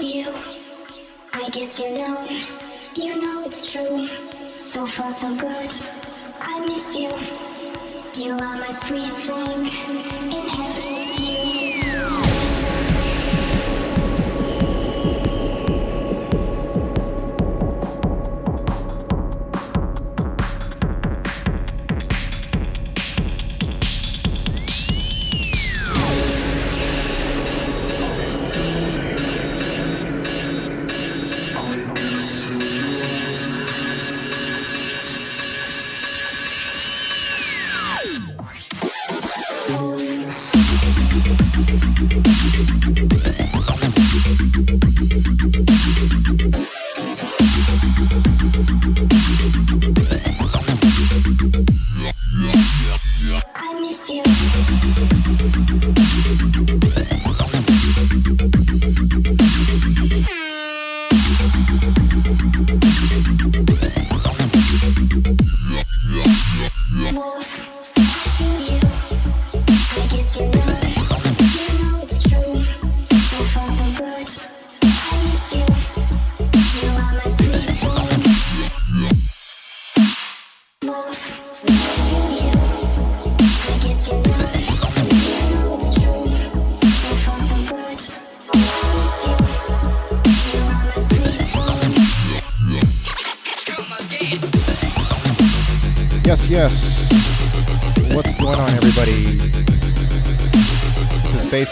you. I guess you know, you know it's true. So far, so good. I miss you. You are my sweet thing in heaven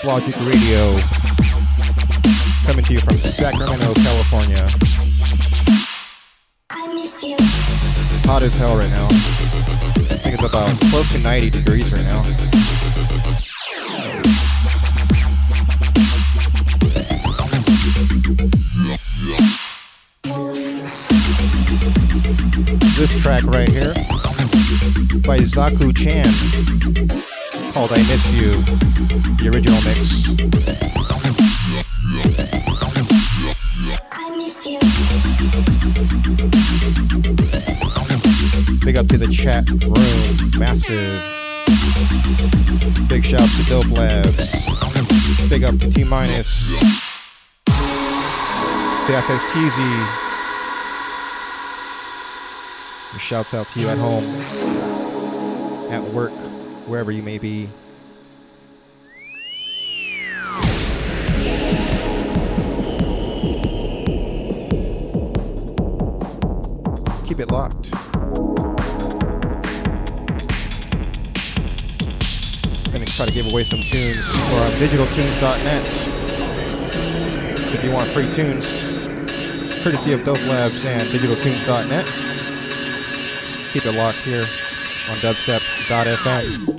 Logic Radio, coming to you from Sacramento, California. I miss you. Hot as hell right now. I think it's about close to 90 degrees right now. This track right here by Zaku Chan I Miss You, the original mix. I miss you. Big up to the chat room, massive. Big shout to Dope Labs. Big up to T Minus. To FSTZ. Shouts out to you at home, at work, wherever you may be. Some tunes for uh, digitaltunes.net. If you want free tunes, courtesy of Dope Labs and digitaltunes.net. Keep it locked here on dubstep.fm.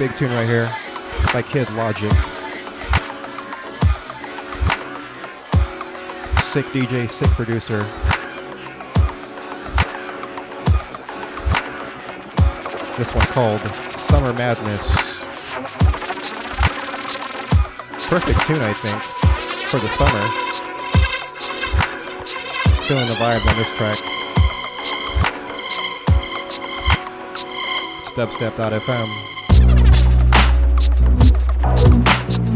Big, tune right here by Kid Logic. Sick DJ, sick producer. This one called Summer Madness. Perfect tune, I think, for the summer. Feeling the vibe on this track. Dubstep.fm.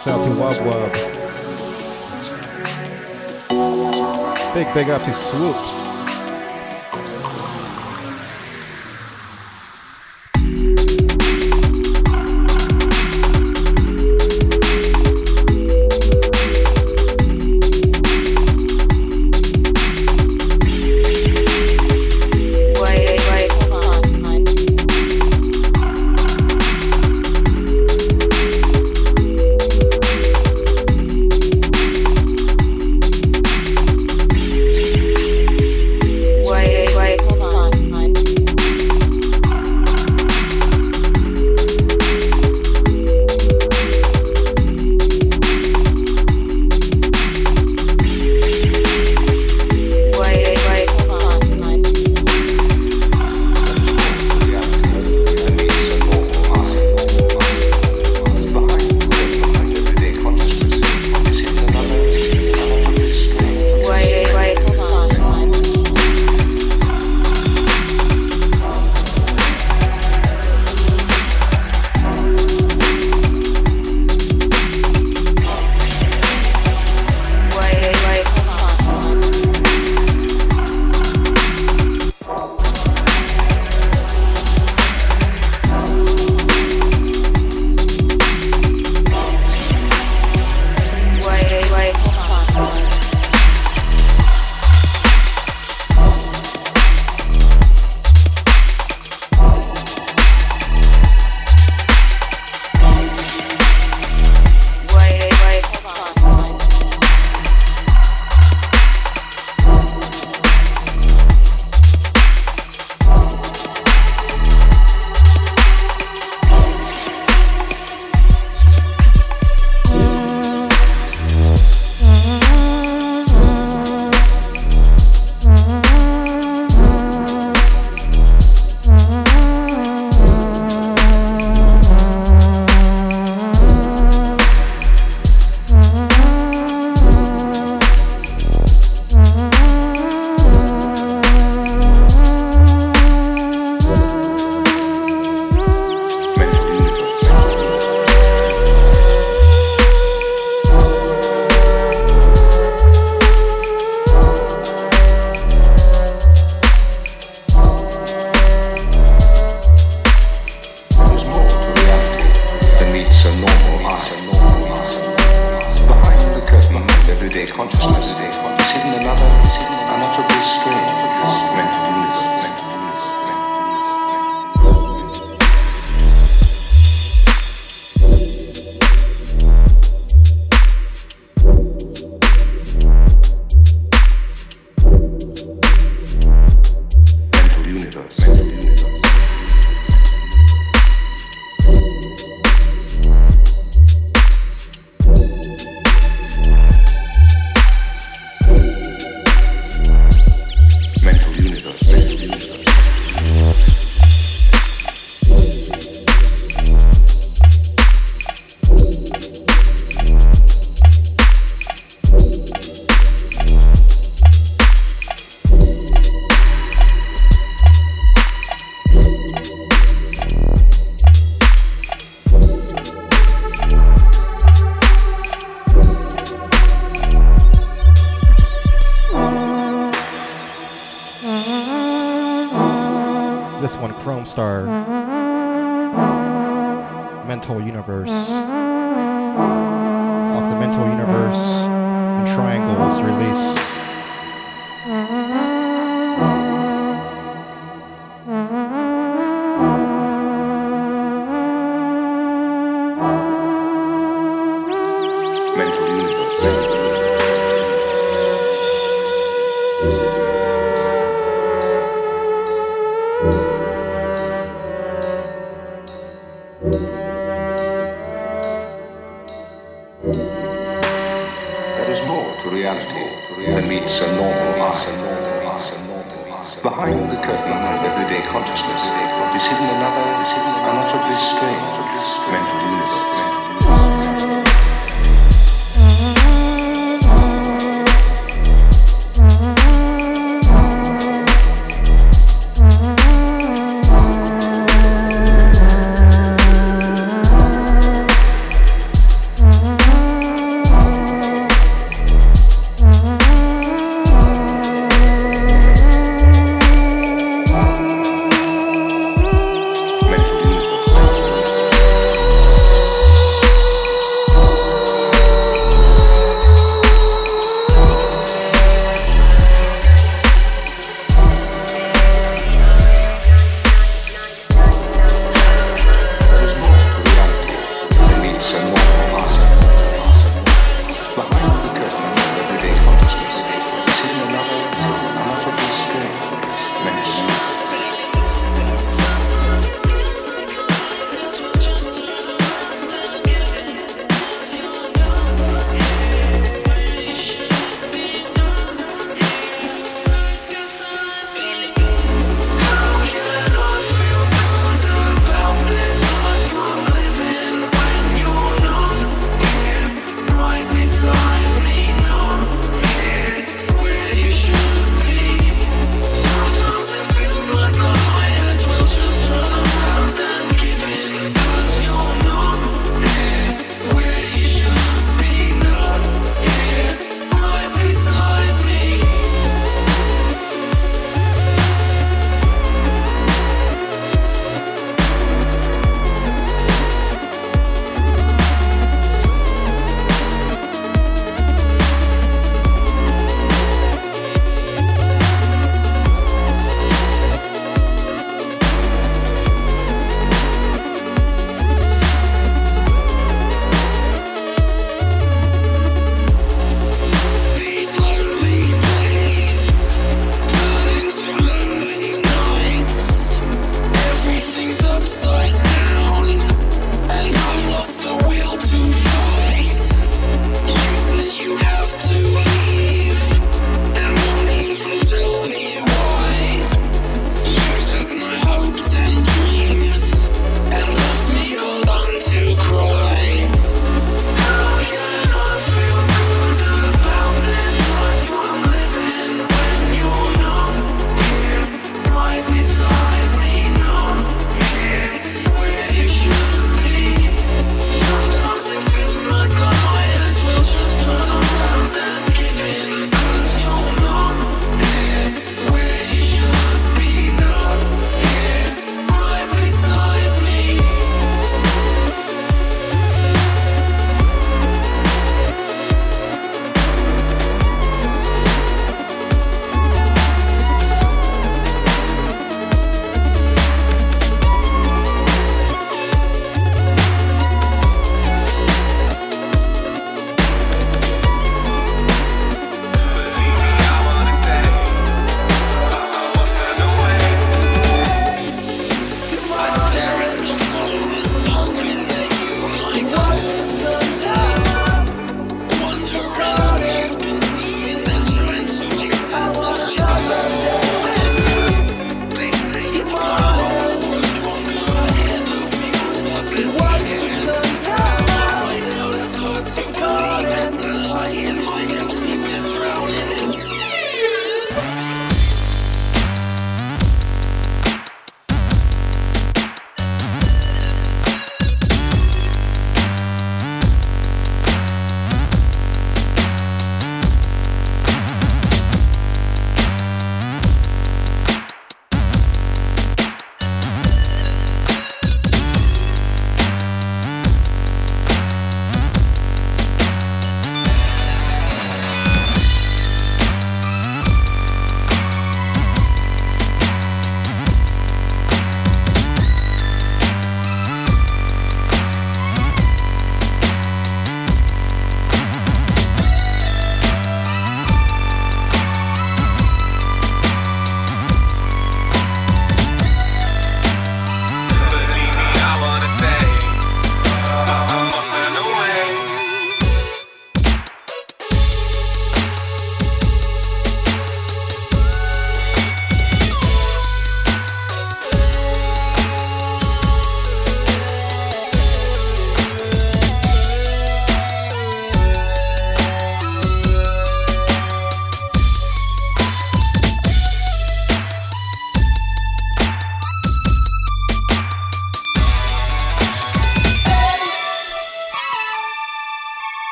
Shouts out to Wub Wub. Big, big up to Swoop.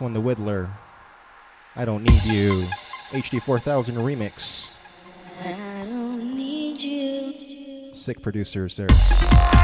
one, The Whittler. I don't need you. HD 4000 remix. Sick producers there.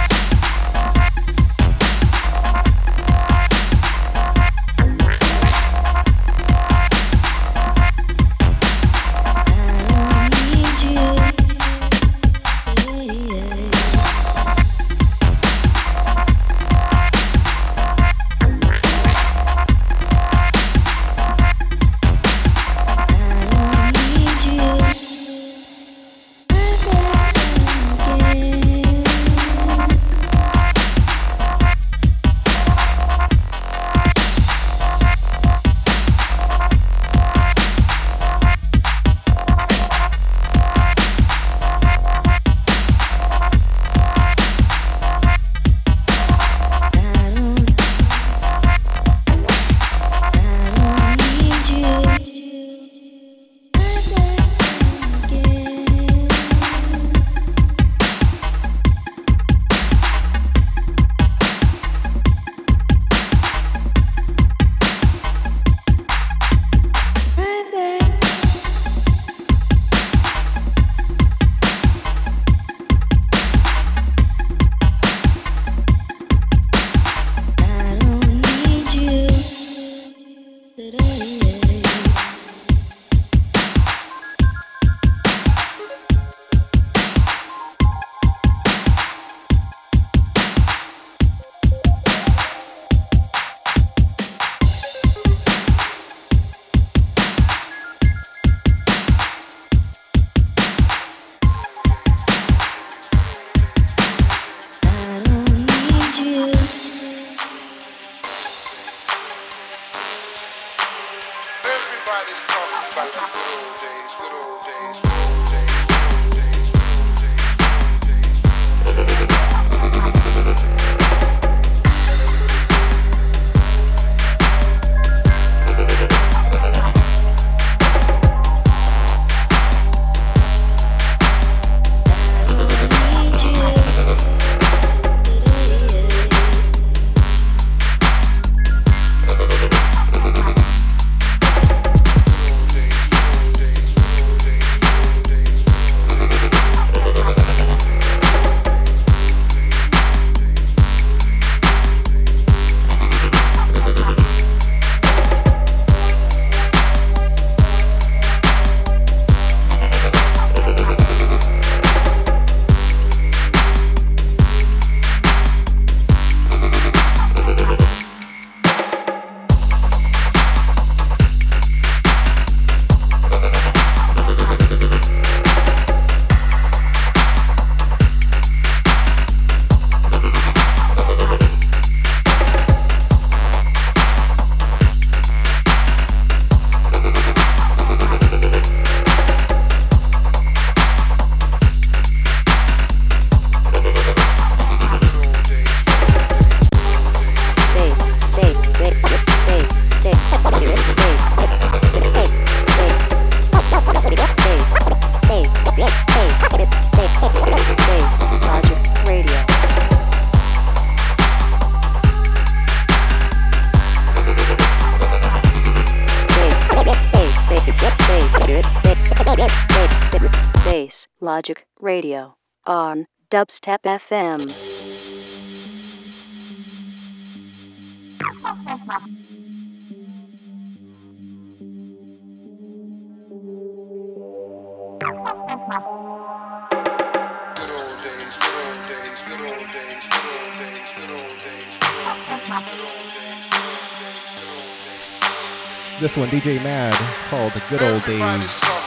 radio on Dubstep FM. This one, DJ Mad, called The Good Old Days.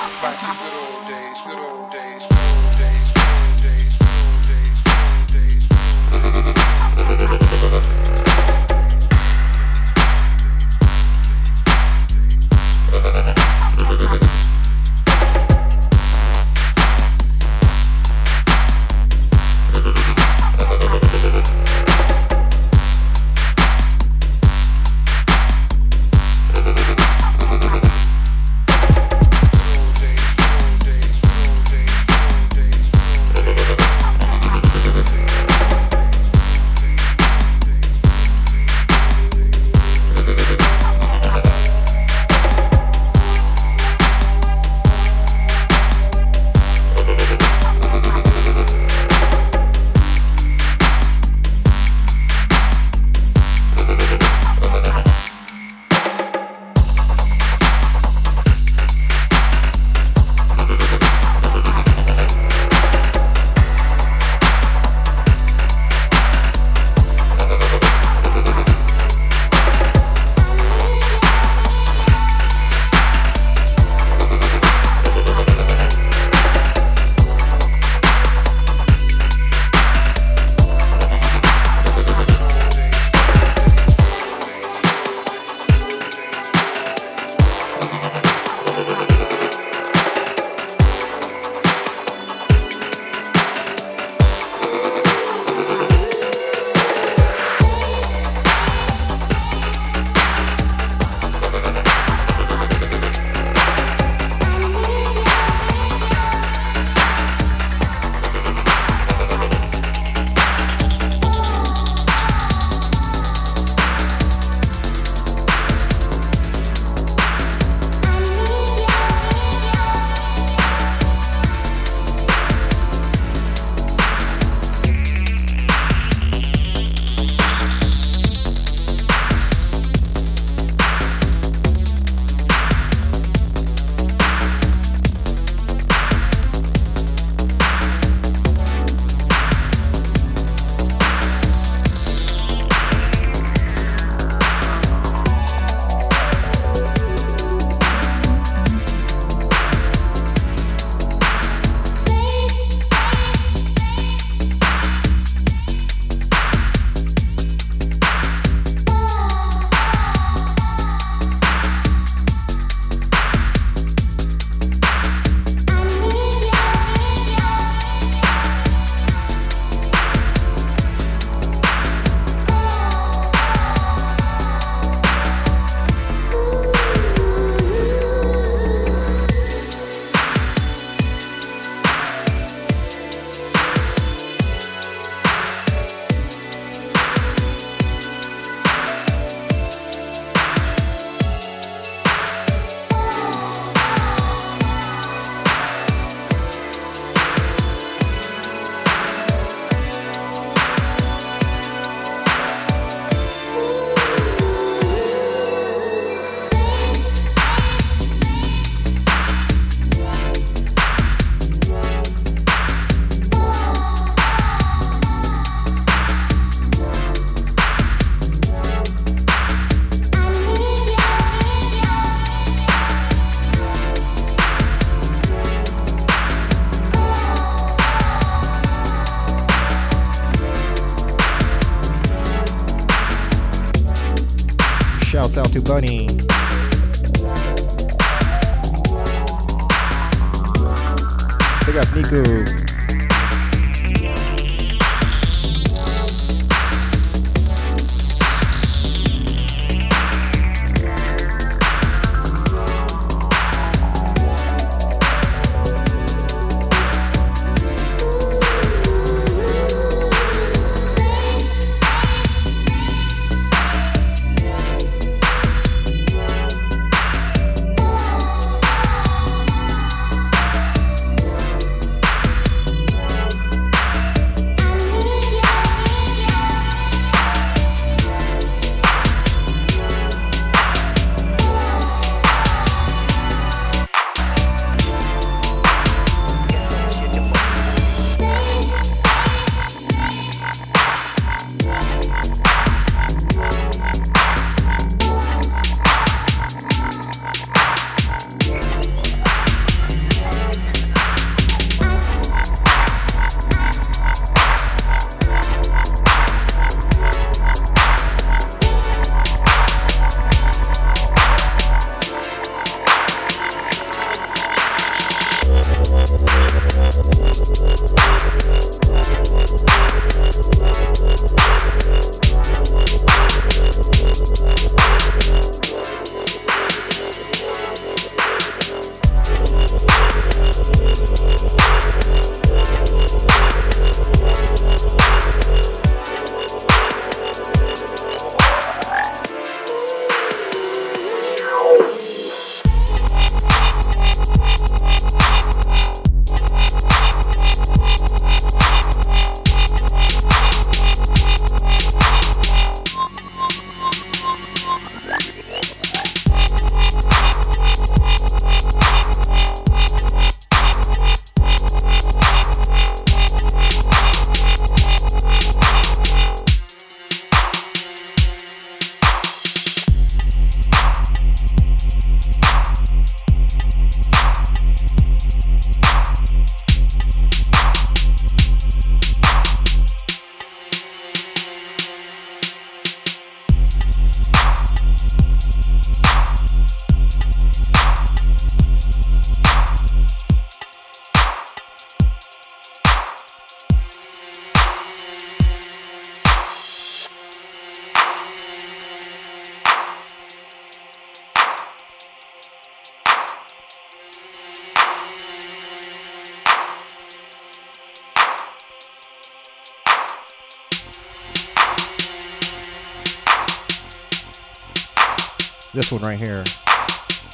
One right here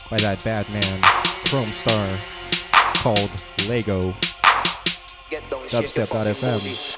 by that bad man, Chrome Star, called Lego. Dubstep.fm.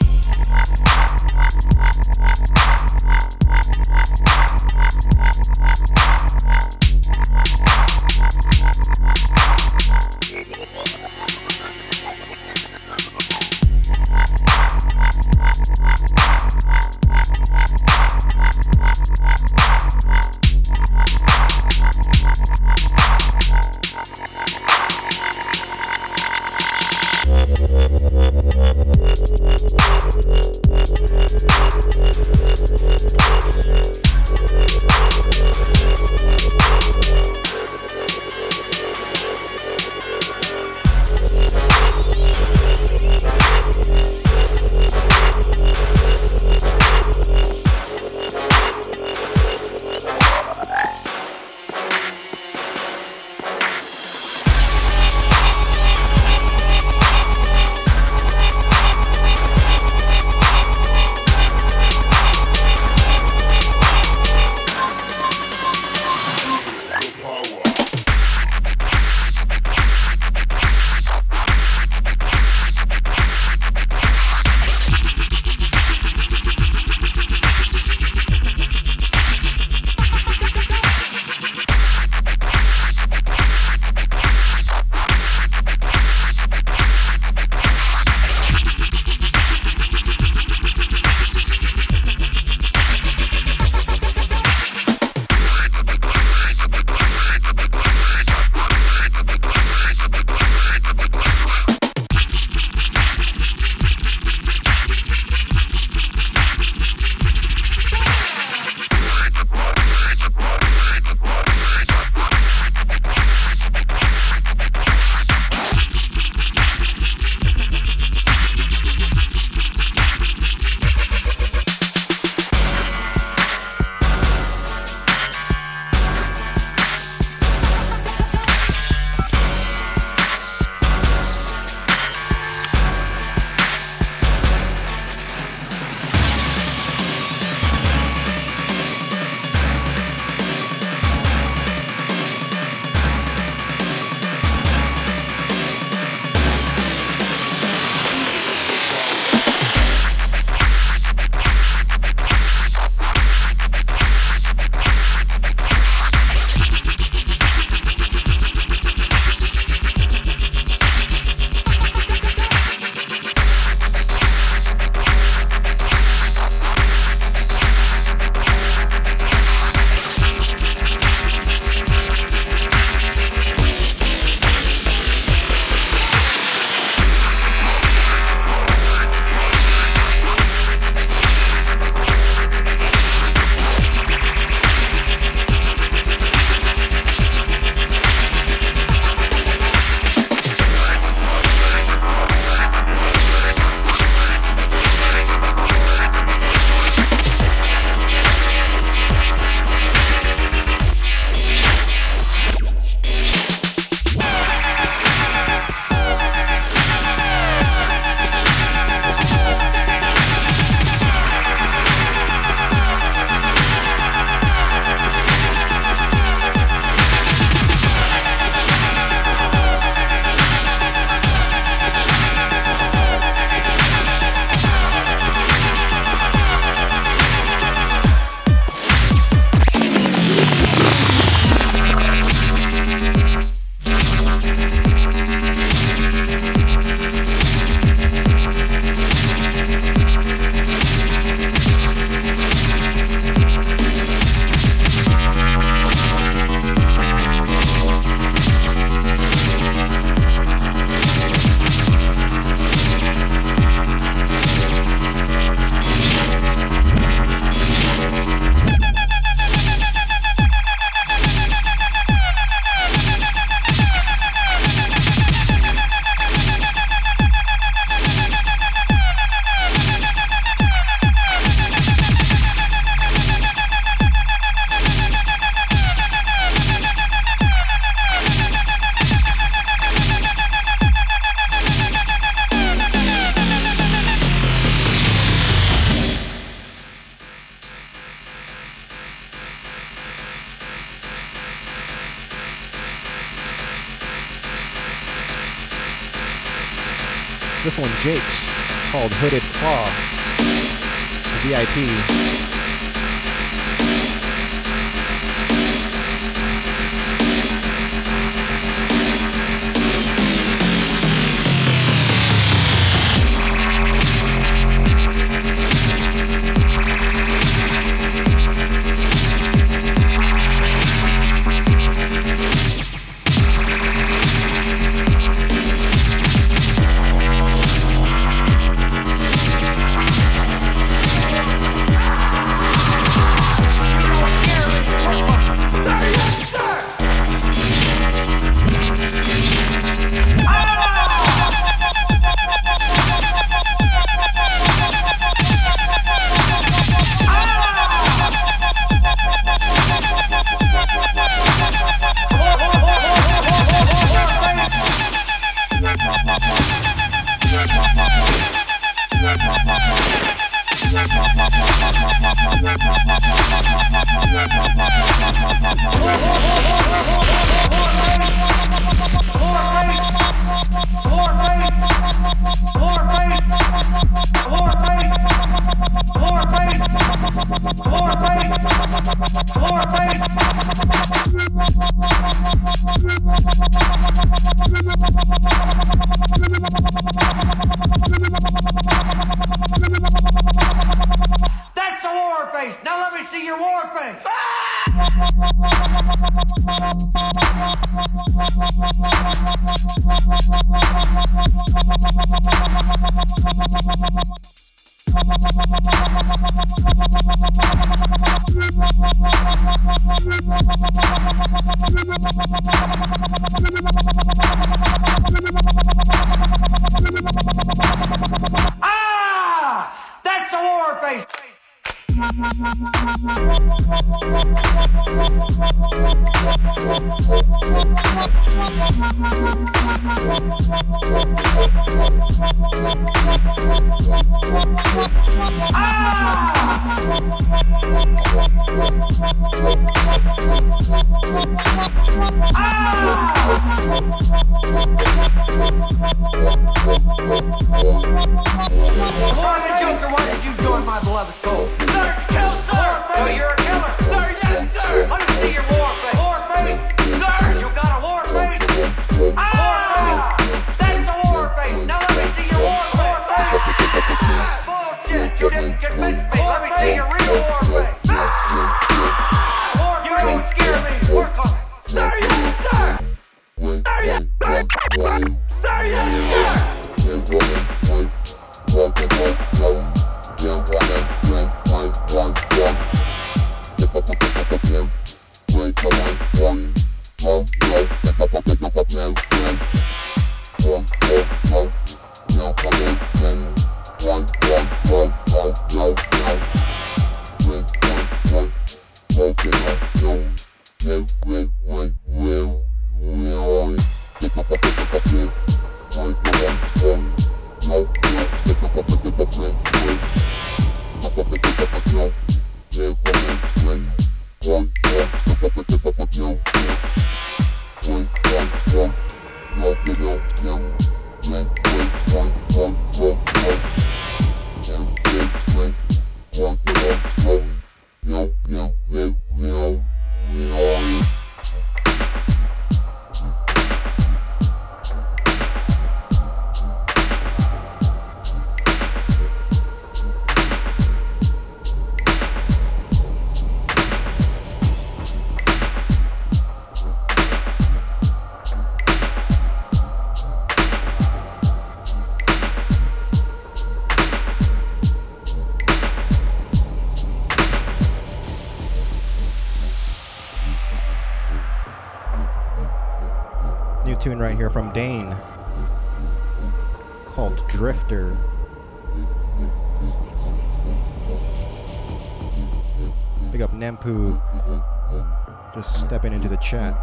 Just stepping into the chat.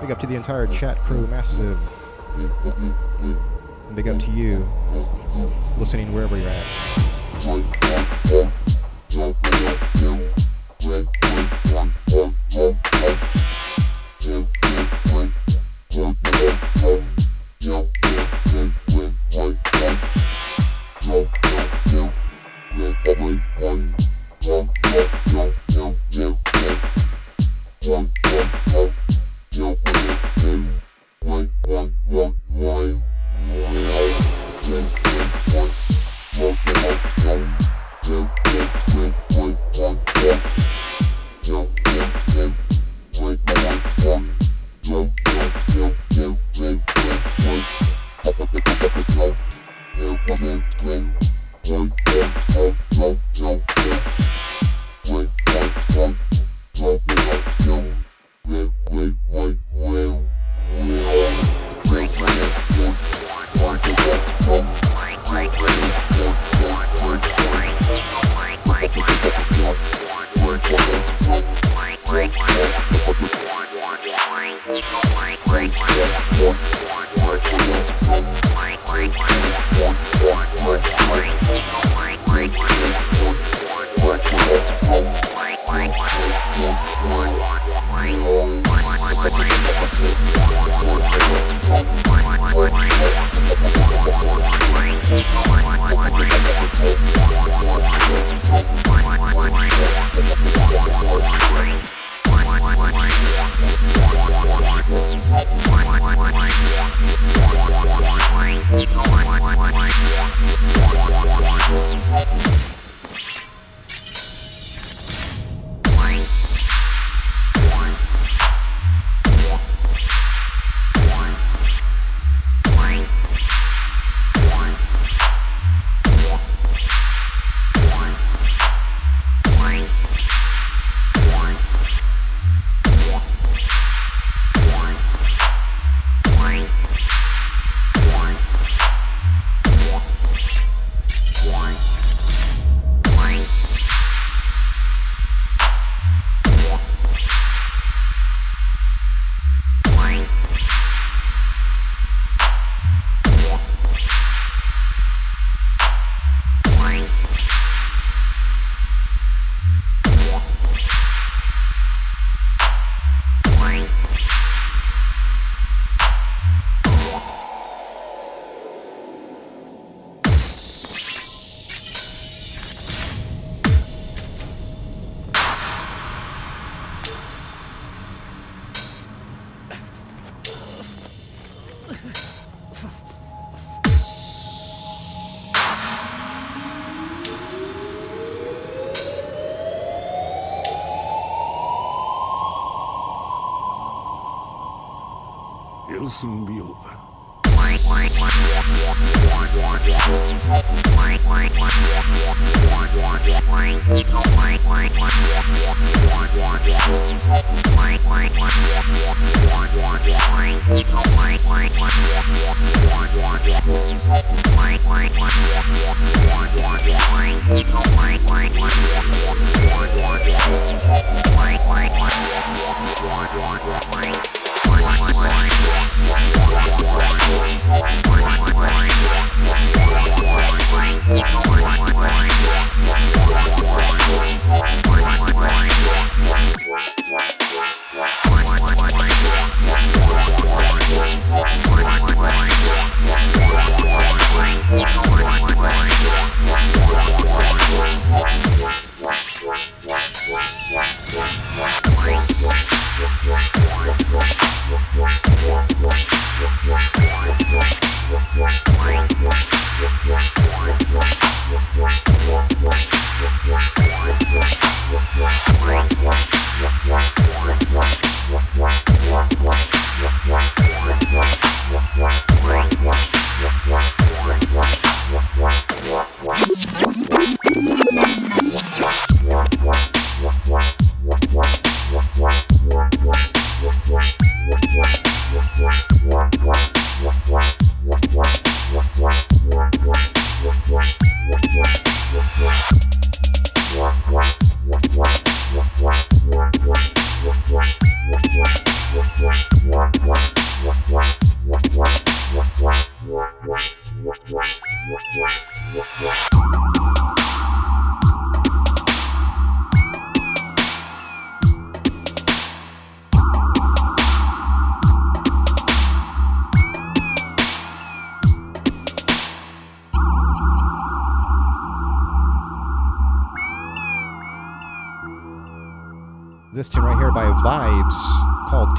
Big up to the entire chat crew, massive. And big up to you listening wherever you're at.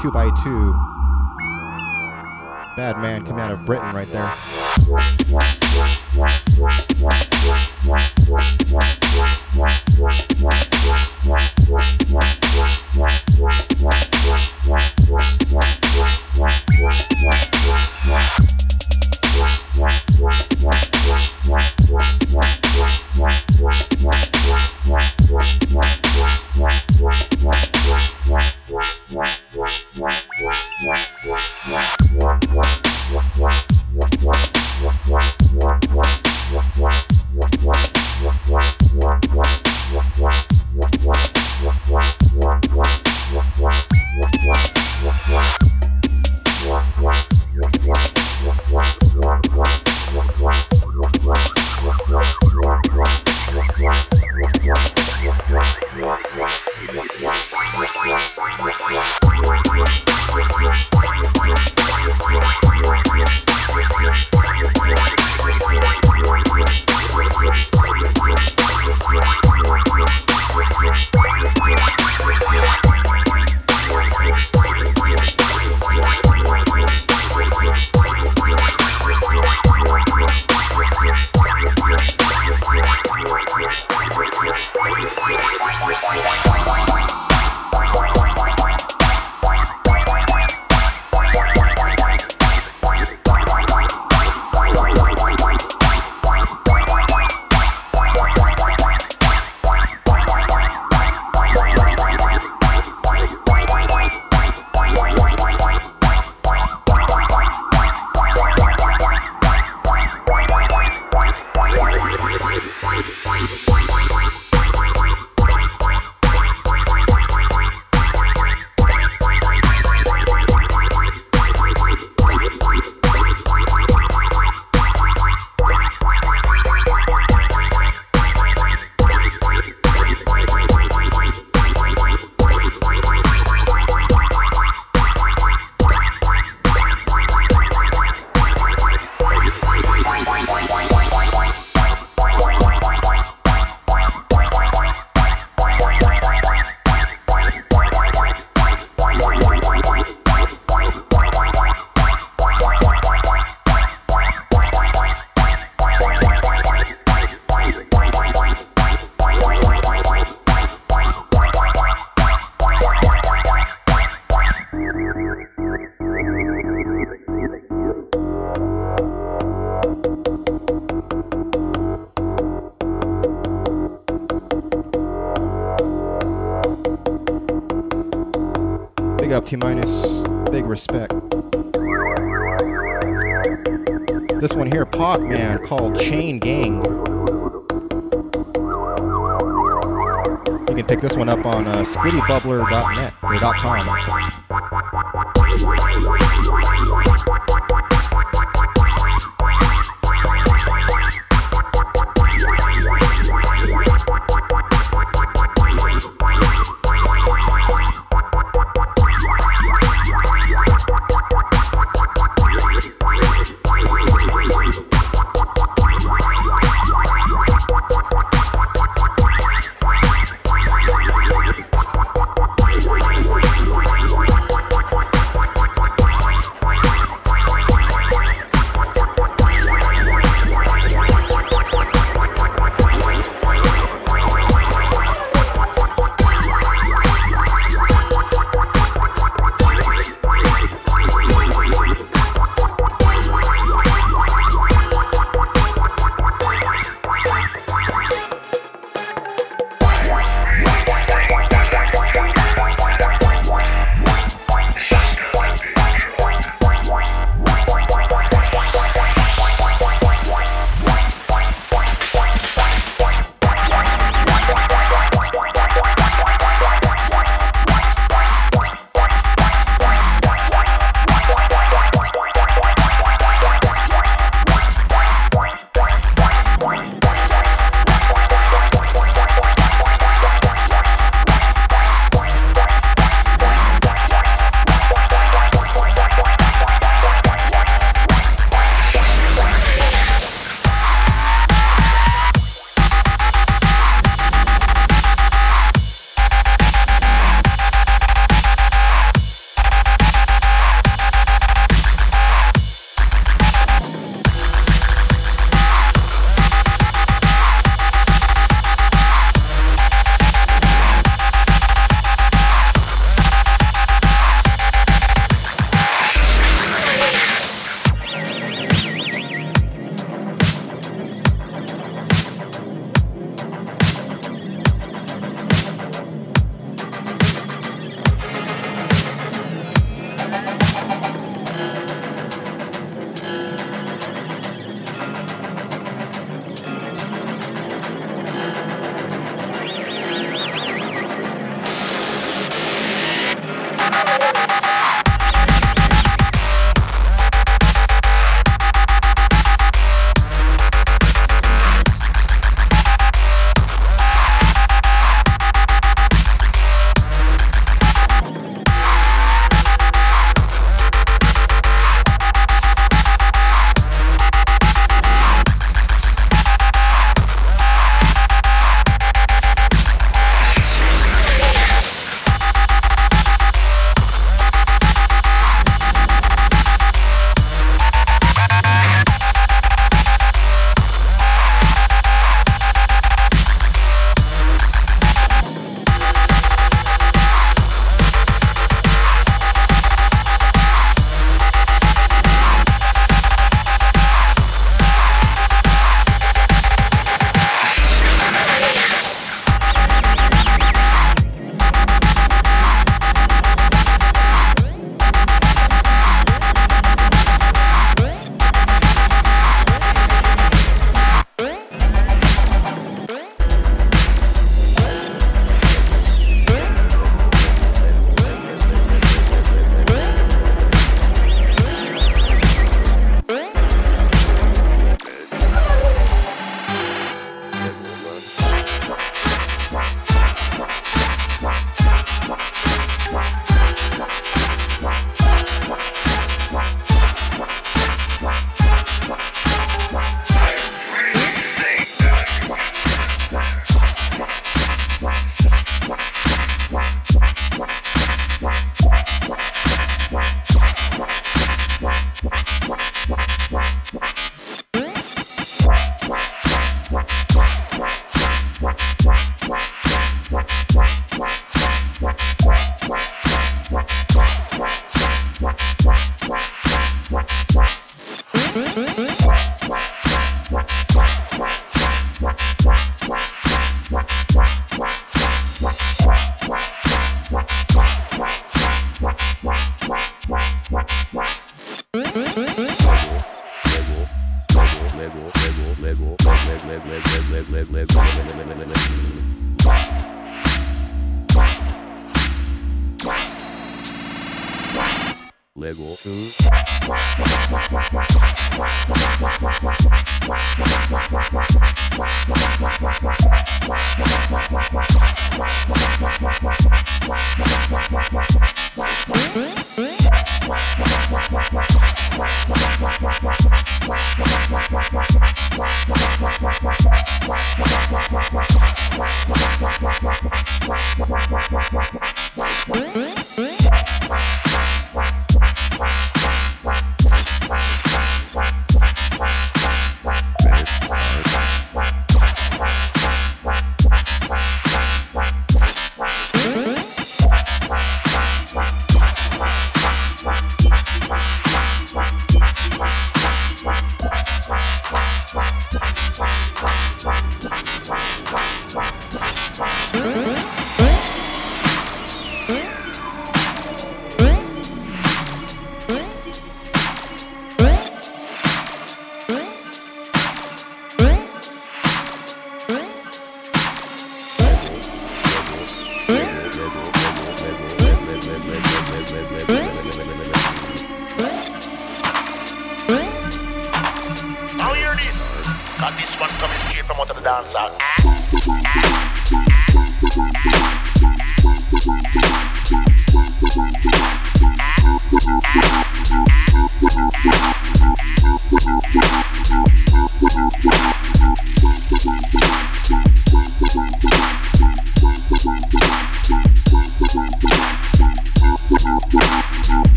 Vibes called 2x2. Bad man coming out of Britain right there. Pac Man, called Chain Gang. You can pick this one up on uh, squiddybubbler.net or .com.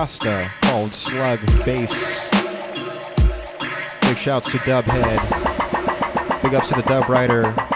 D Josta called Slug Bass. Big shouts to Dubhead. Big ups to the dub writer.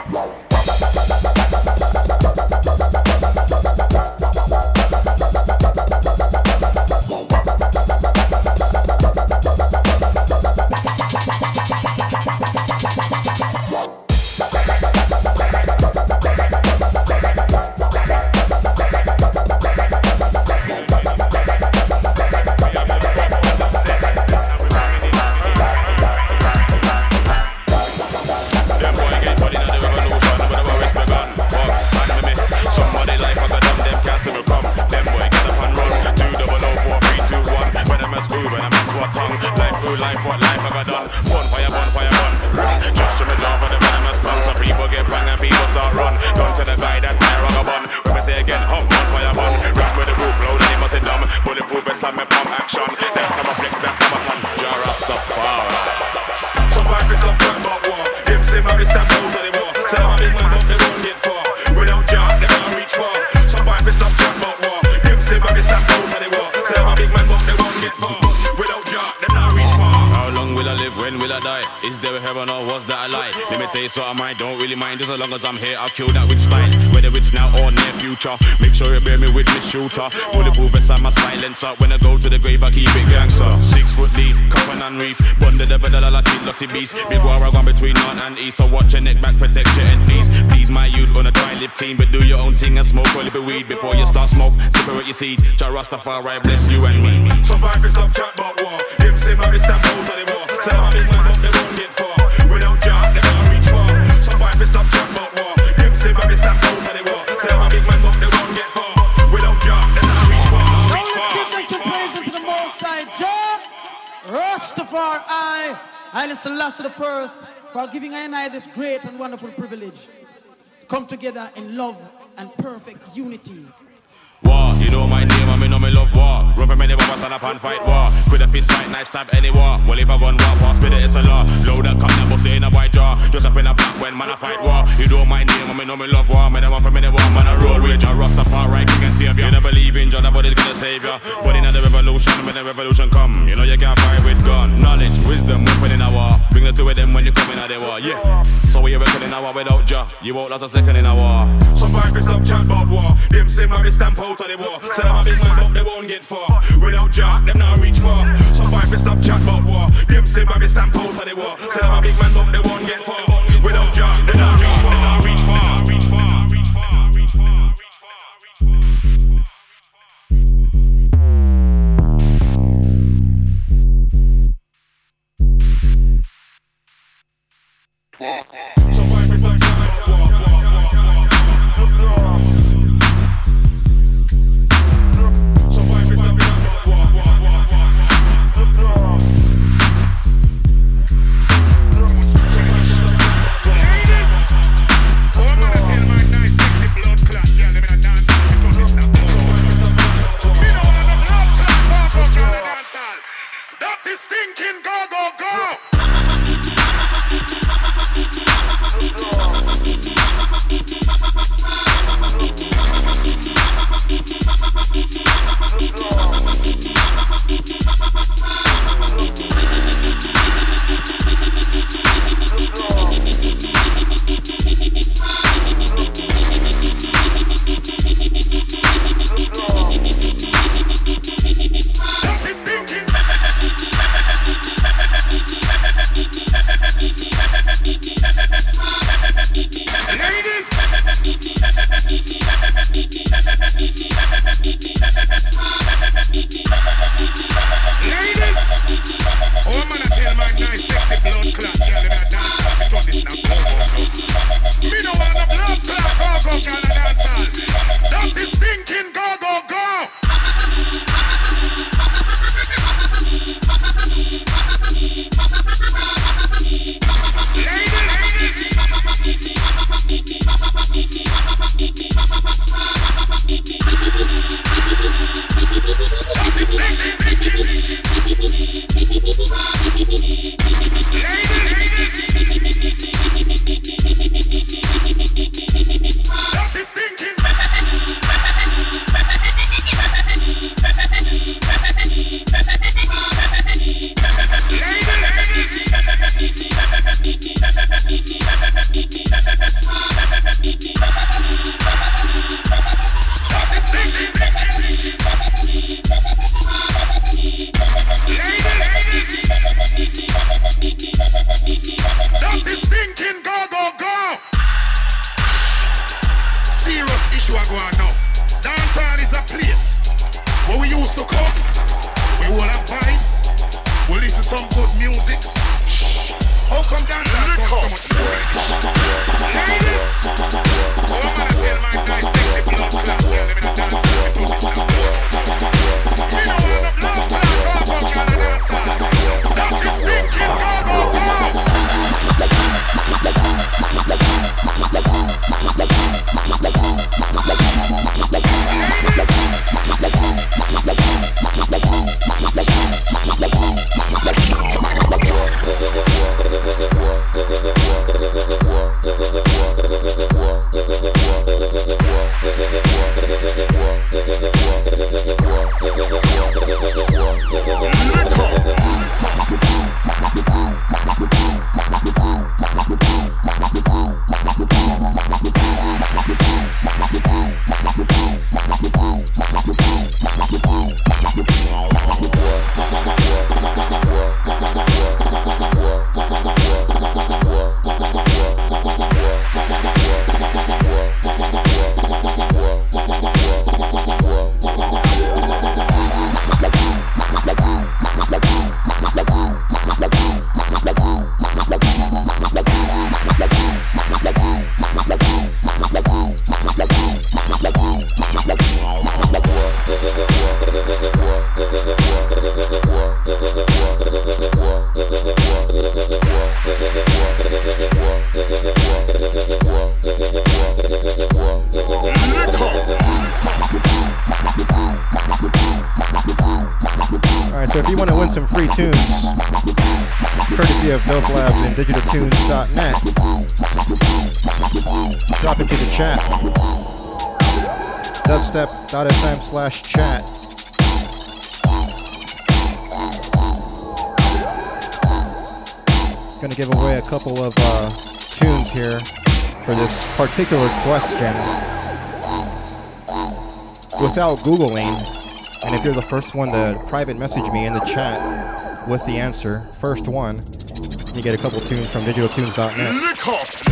As I'm here, I'll kill that with style. Whether it's now or near future. Make sure you bear me with me shooter. Bulletproof beside my silencer. When I go to the grave, I keep it gangster. Six foot lead, coven and reef. Bundle the pedal, I keep lotty beast. Big war I gone between north and east. So watch your neck back, protect your head, please. Please, my youth, gonna try live clean, but do your own thing and smoke a little weed before you start smoke. Separate your seed. Jah Rastafari bless you and me. Somebody stop chat about war. Them say my stop out of the war. Say I'm a big man, but they Haile Selassie the First, for giving I and I this great and wonderful privilege. Come together in love and perfect unity. War, you know my name, I mean, know me love war. Run from any bubbles and up and fight war. With a fist fight, knife stab any war. Well, if I gun war, pass spit it, it's a law. Load that cup, that bust it in a white jaw. Just up in a black when man, I fight war. You know my name, I mean, know me love war. Man, I want from any war, man, I roll with ya. Rastafari, king and savior. You don't believe in Jah, nobody's gonna save ya. But in the revolution, when the revolution come, you know you can't fight with gun. Knowledge, wisdom, weapon in a war. Bring the two of them when you come in a the war, yeah. So we reckon in war without Jah, you won't last a second in a war. Somebody stop chat about war. Them say man, they stamp out of the war. Say them a big man, but they won't get far. Without Jah, them not reach far. Somebody stop chat about war. Them say man, they stamp out of the war. Say them a big man, but they won't get far. Without reach. They not question without Googling. And if you're the first one to private message me in the chat with the answer, first one, you get a couple tunes from digitaltunes.net.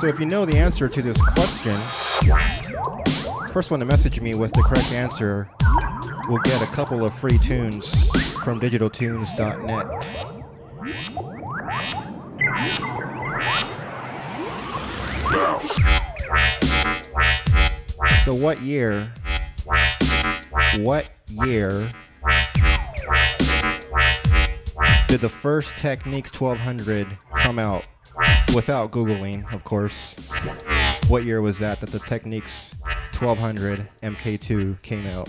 So if you know the answer to this question, first one to message me with the correct answer will get a couple of free tunes from digitaltunes.net. So what year? What year did the first Technics 1200 come out without Googling, of course? What year was that that the Technics 1200 MK2 came out?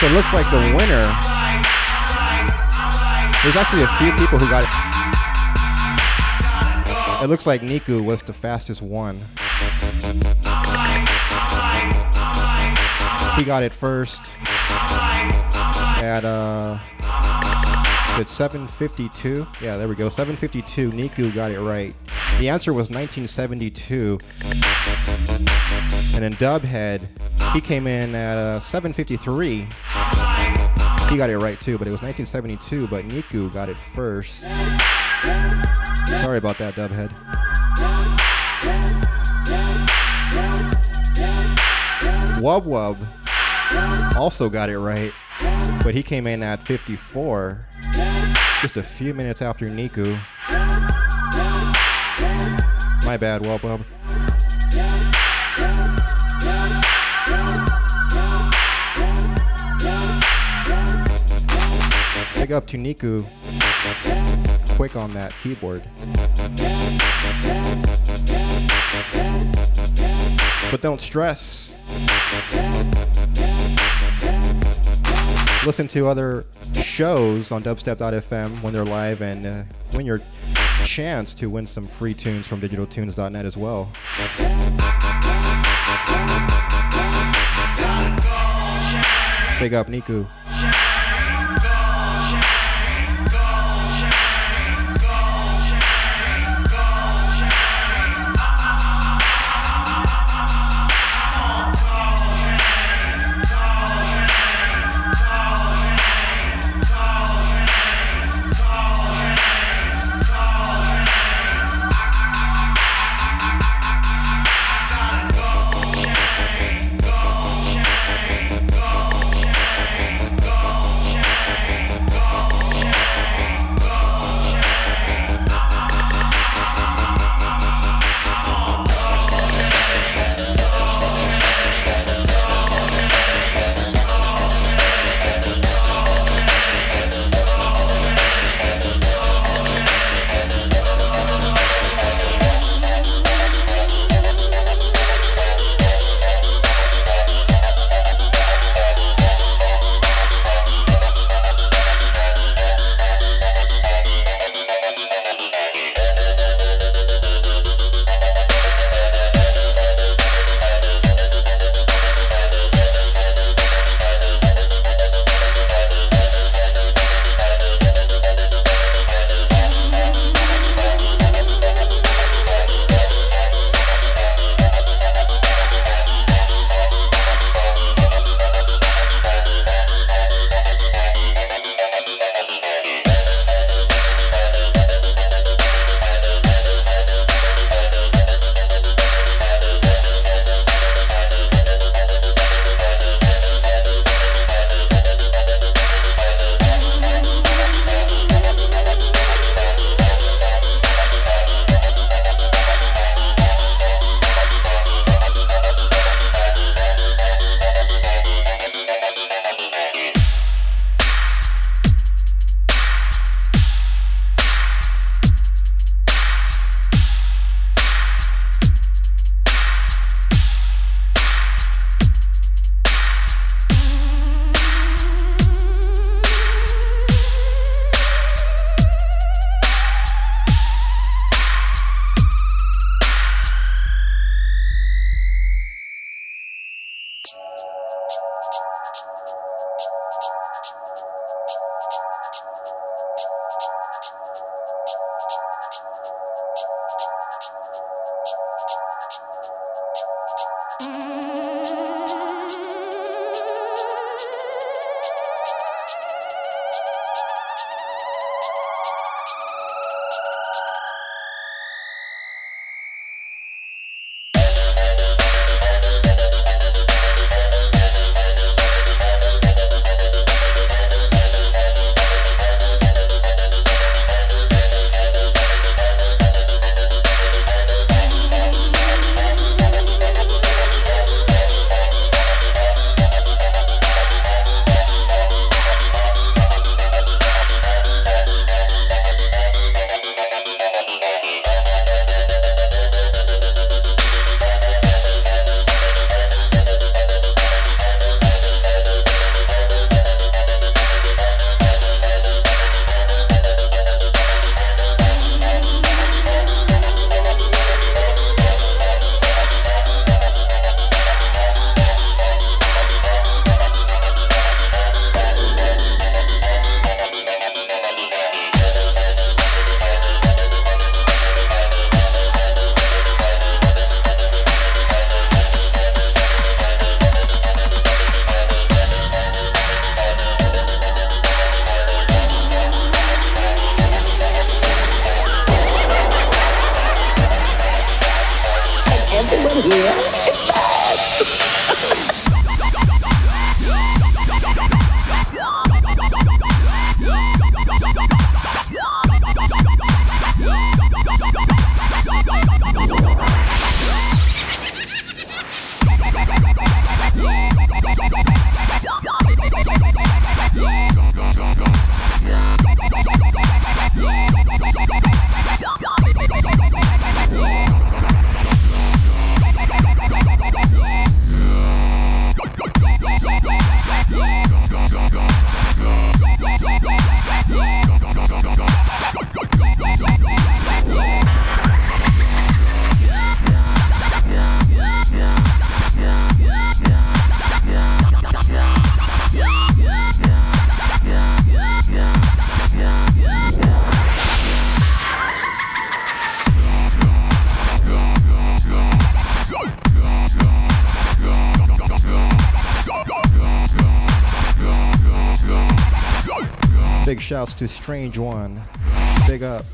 So it looks like the winner. There's actually a few people who got it. It looks like Niku was the fastest one. He got it first at uh it's 752. Yeah, there we go. 752. Niku got it right. The answer was 1972. And then Dubhead, he came in at uh, 753. He got it right too, but it was 1972, but Niku got it first. Sorry about that, Dubhead. Wub Wub also got it right, but he came in at 54, just a few minutes after Niku. My bad, Wub Wub. Big up to Niku. Quick on that keyboard. But don't stress. Listen to other shows on dubstep.fm when they're live and uh, win your chance to win some free tunes from digitaltunes.net as well. Big up Niku. Shouts to Strange One. Big up.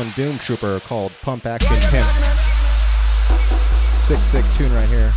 One, Doom Trooper, called Pump Action Pimp. Sick, sick tune right here.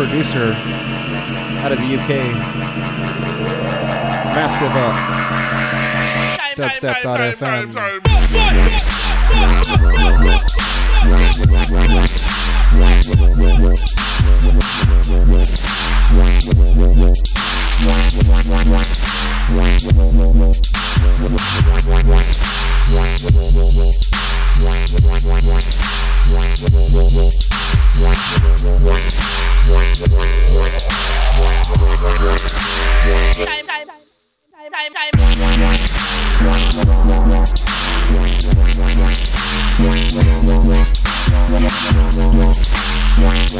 Producer out of the UK. Massive up. Dubstep.fm. Wow.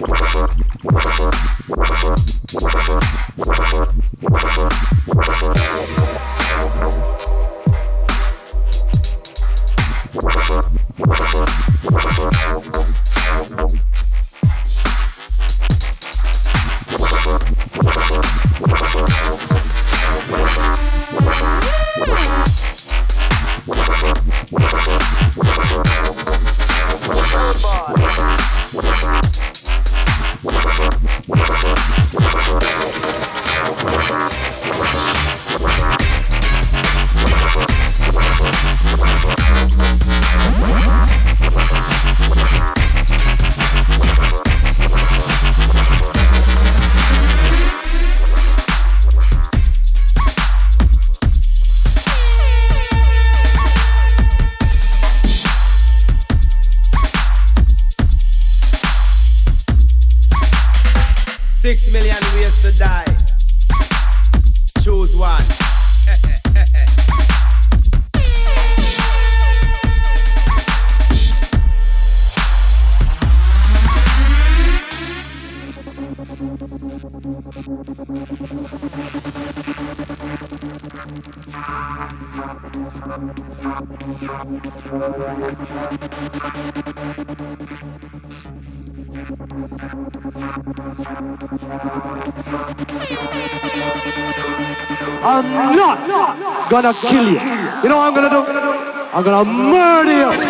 Bye. Six gonna kill you. You know what I'm gonna do? I'm gonna murder you.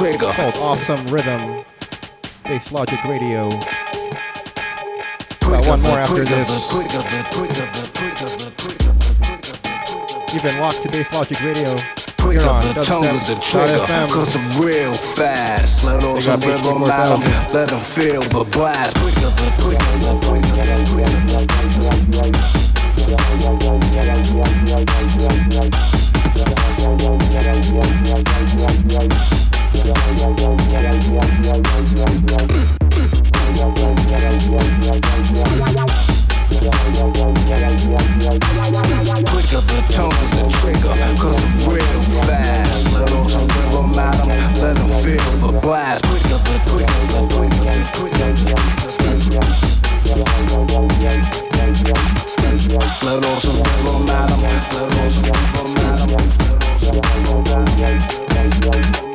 trigger. Called Awesome Rhythm. Bass Logic Radio. Got one more after this. You've been locked to Bass Logic Radio. Quick on the tongue is the trigger. Cause I'm real fast. Let some rhythm out Let them feel the blast. Quick of Let rhythm out Let of the Let rhythm out Let real fast. Let at 'em, let the blast.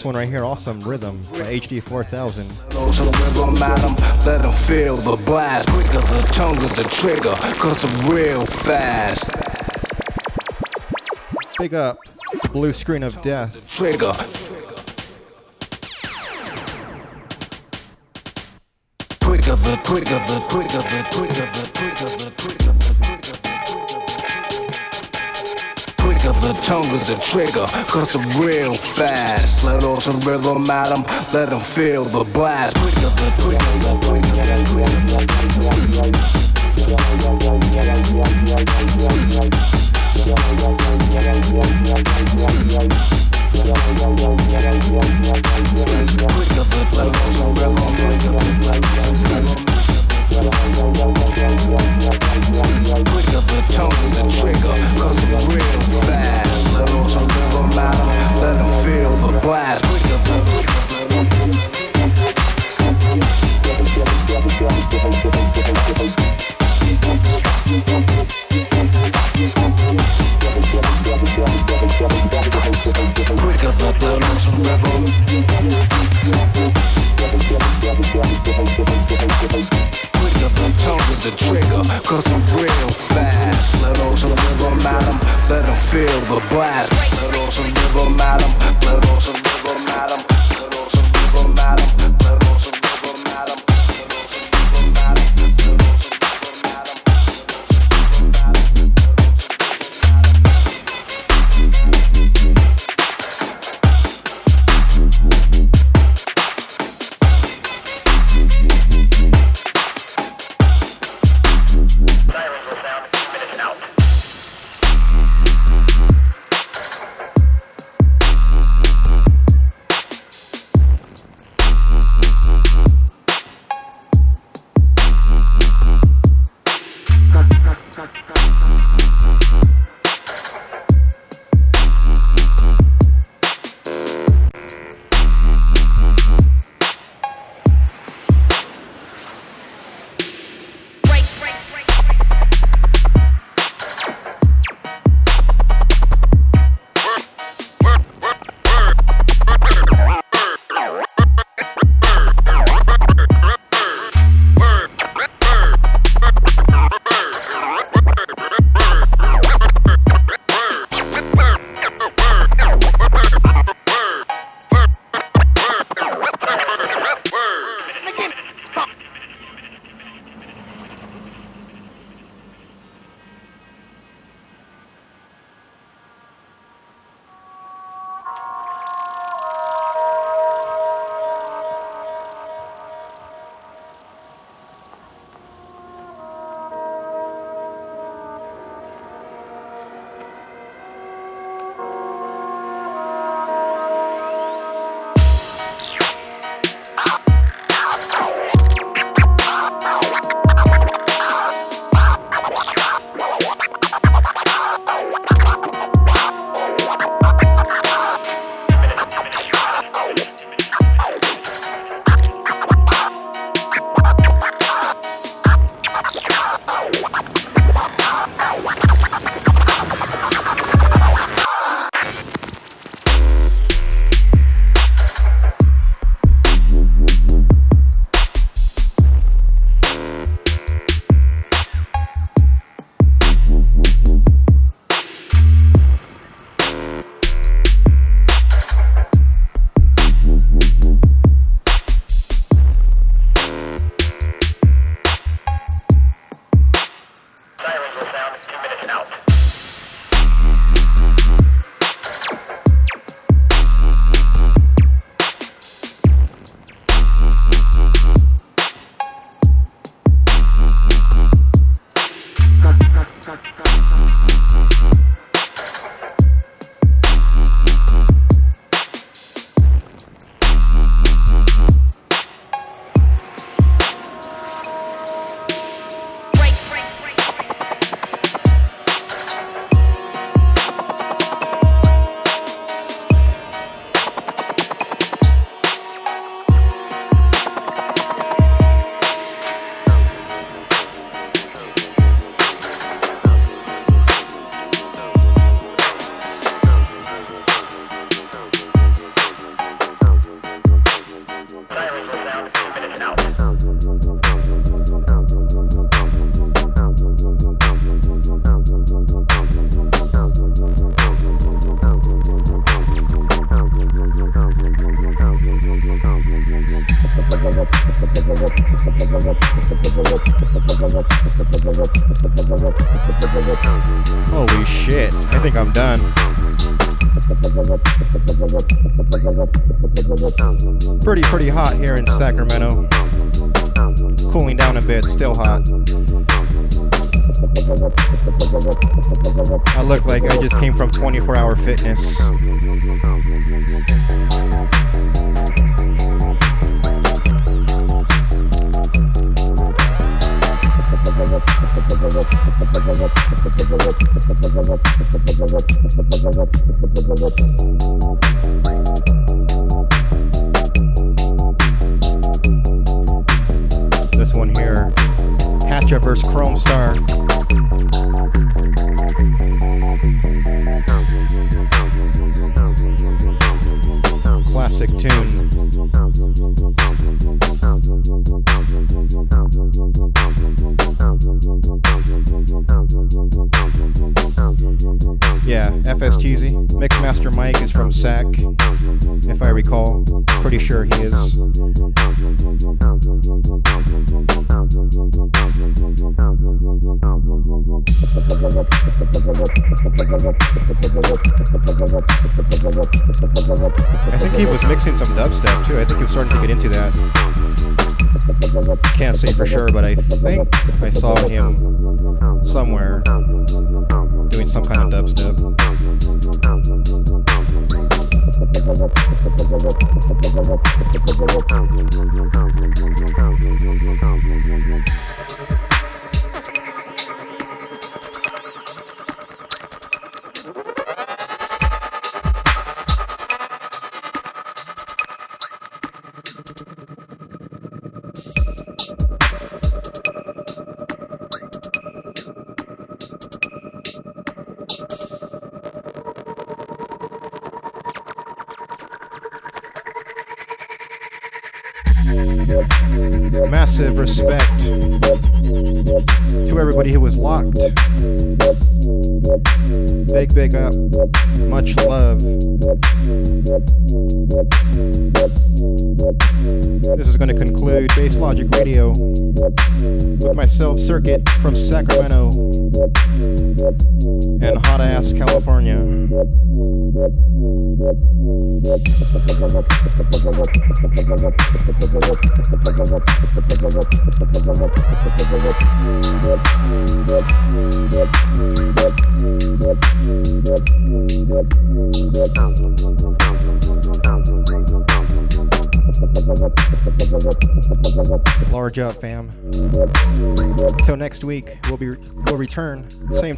this one right here, Awesome Rhythm by HD 4000. Let some rhythm at 'em, let 'em feel the blast. Quick of the tongue is the trigger, cause I'm real fast. Big up, Blue Screen of Death. Trigger. Quick of the, quick of the, quick of the, quick of the, quick of the, quick tongue is the trigger, cause I'm real fast. Let off some rhythm at 'em, let 'em feel the blast. Quick of the, quick of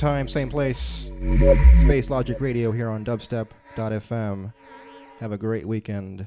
time, same place. Space Logic Radio here on dubstep.fm. Have a great weekend.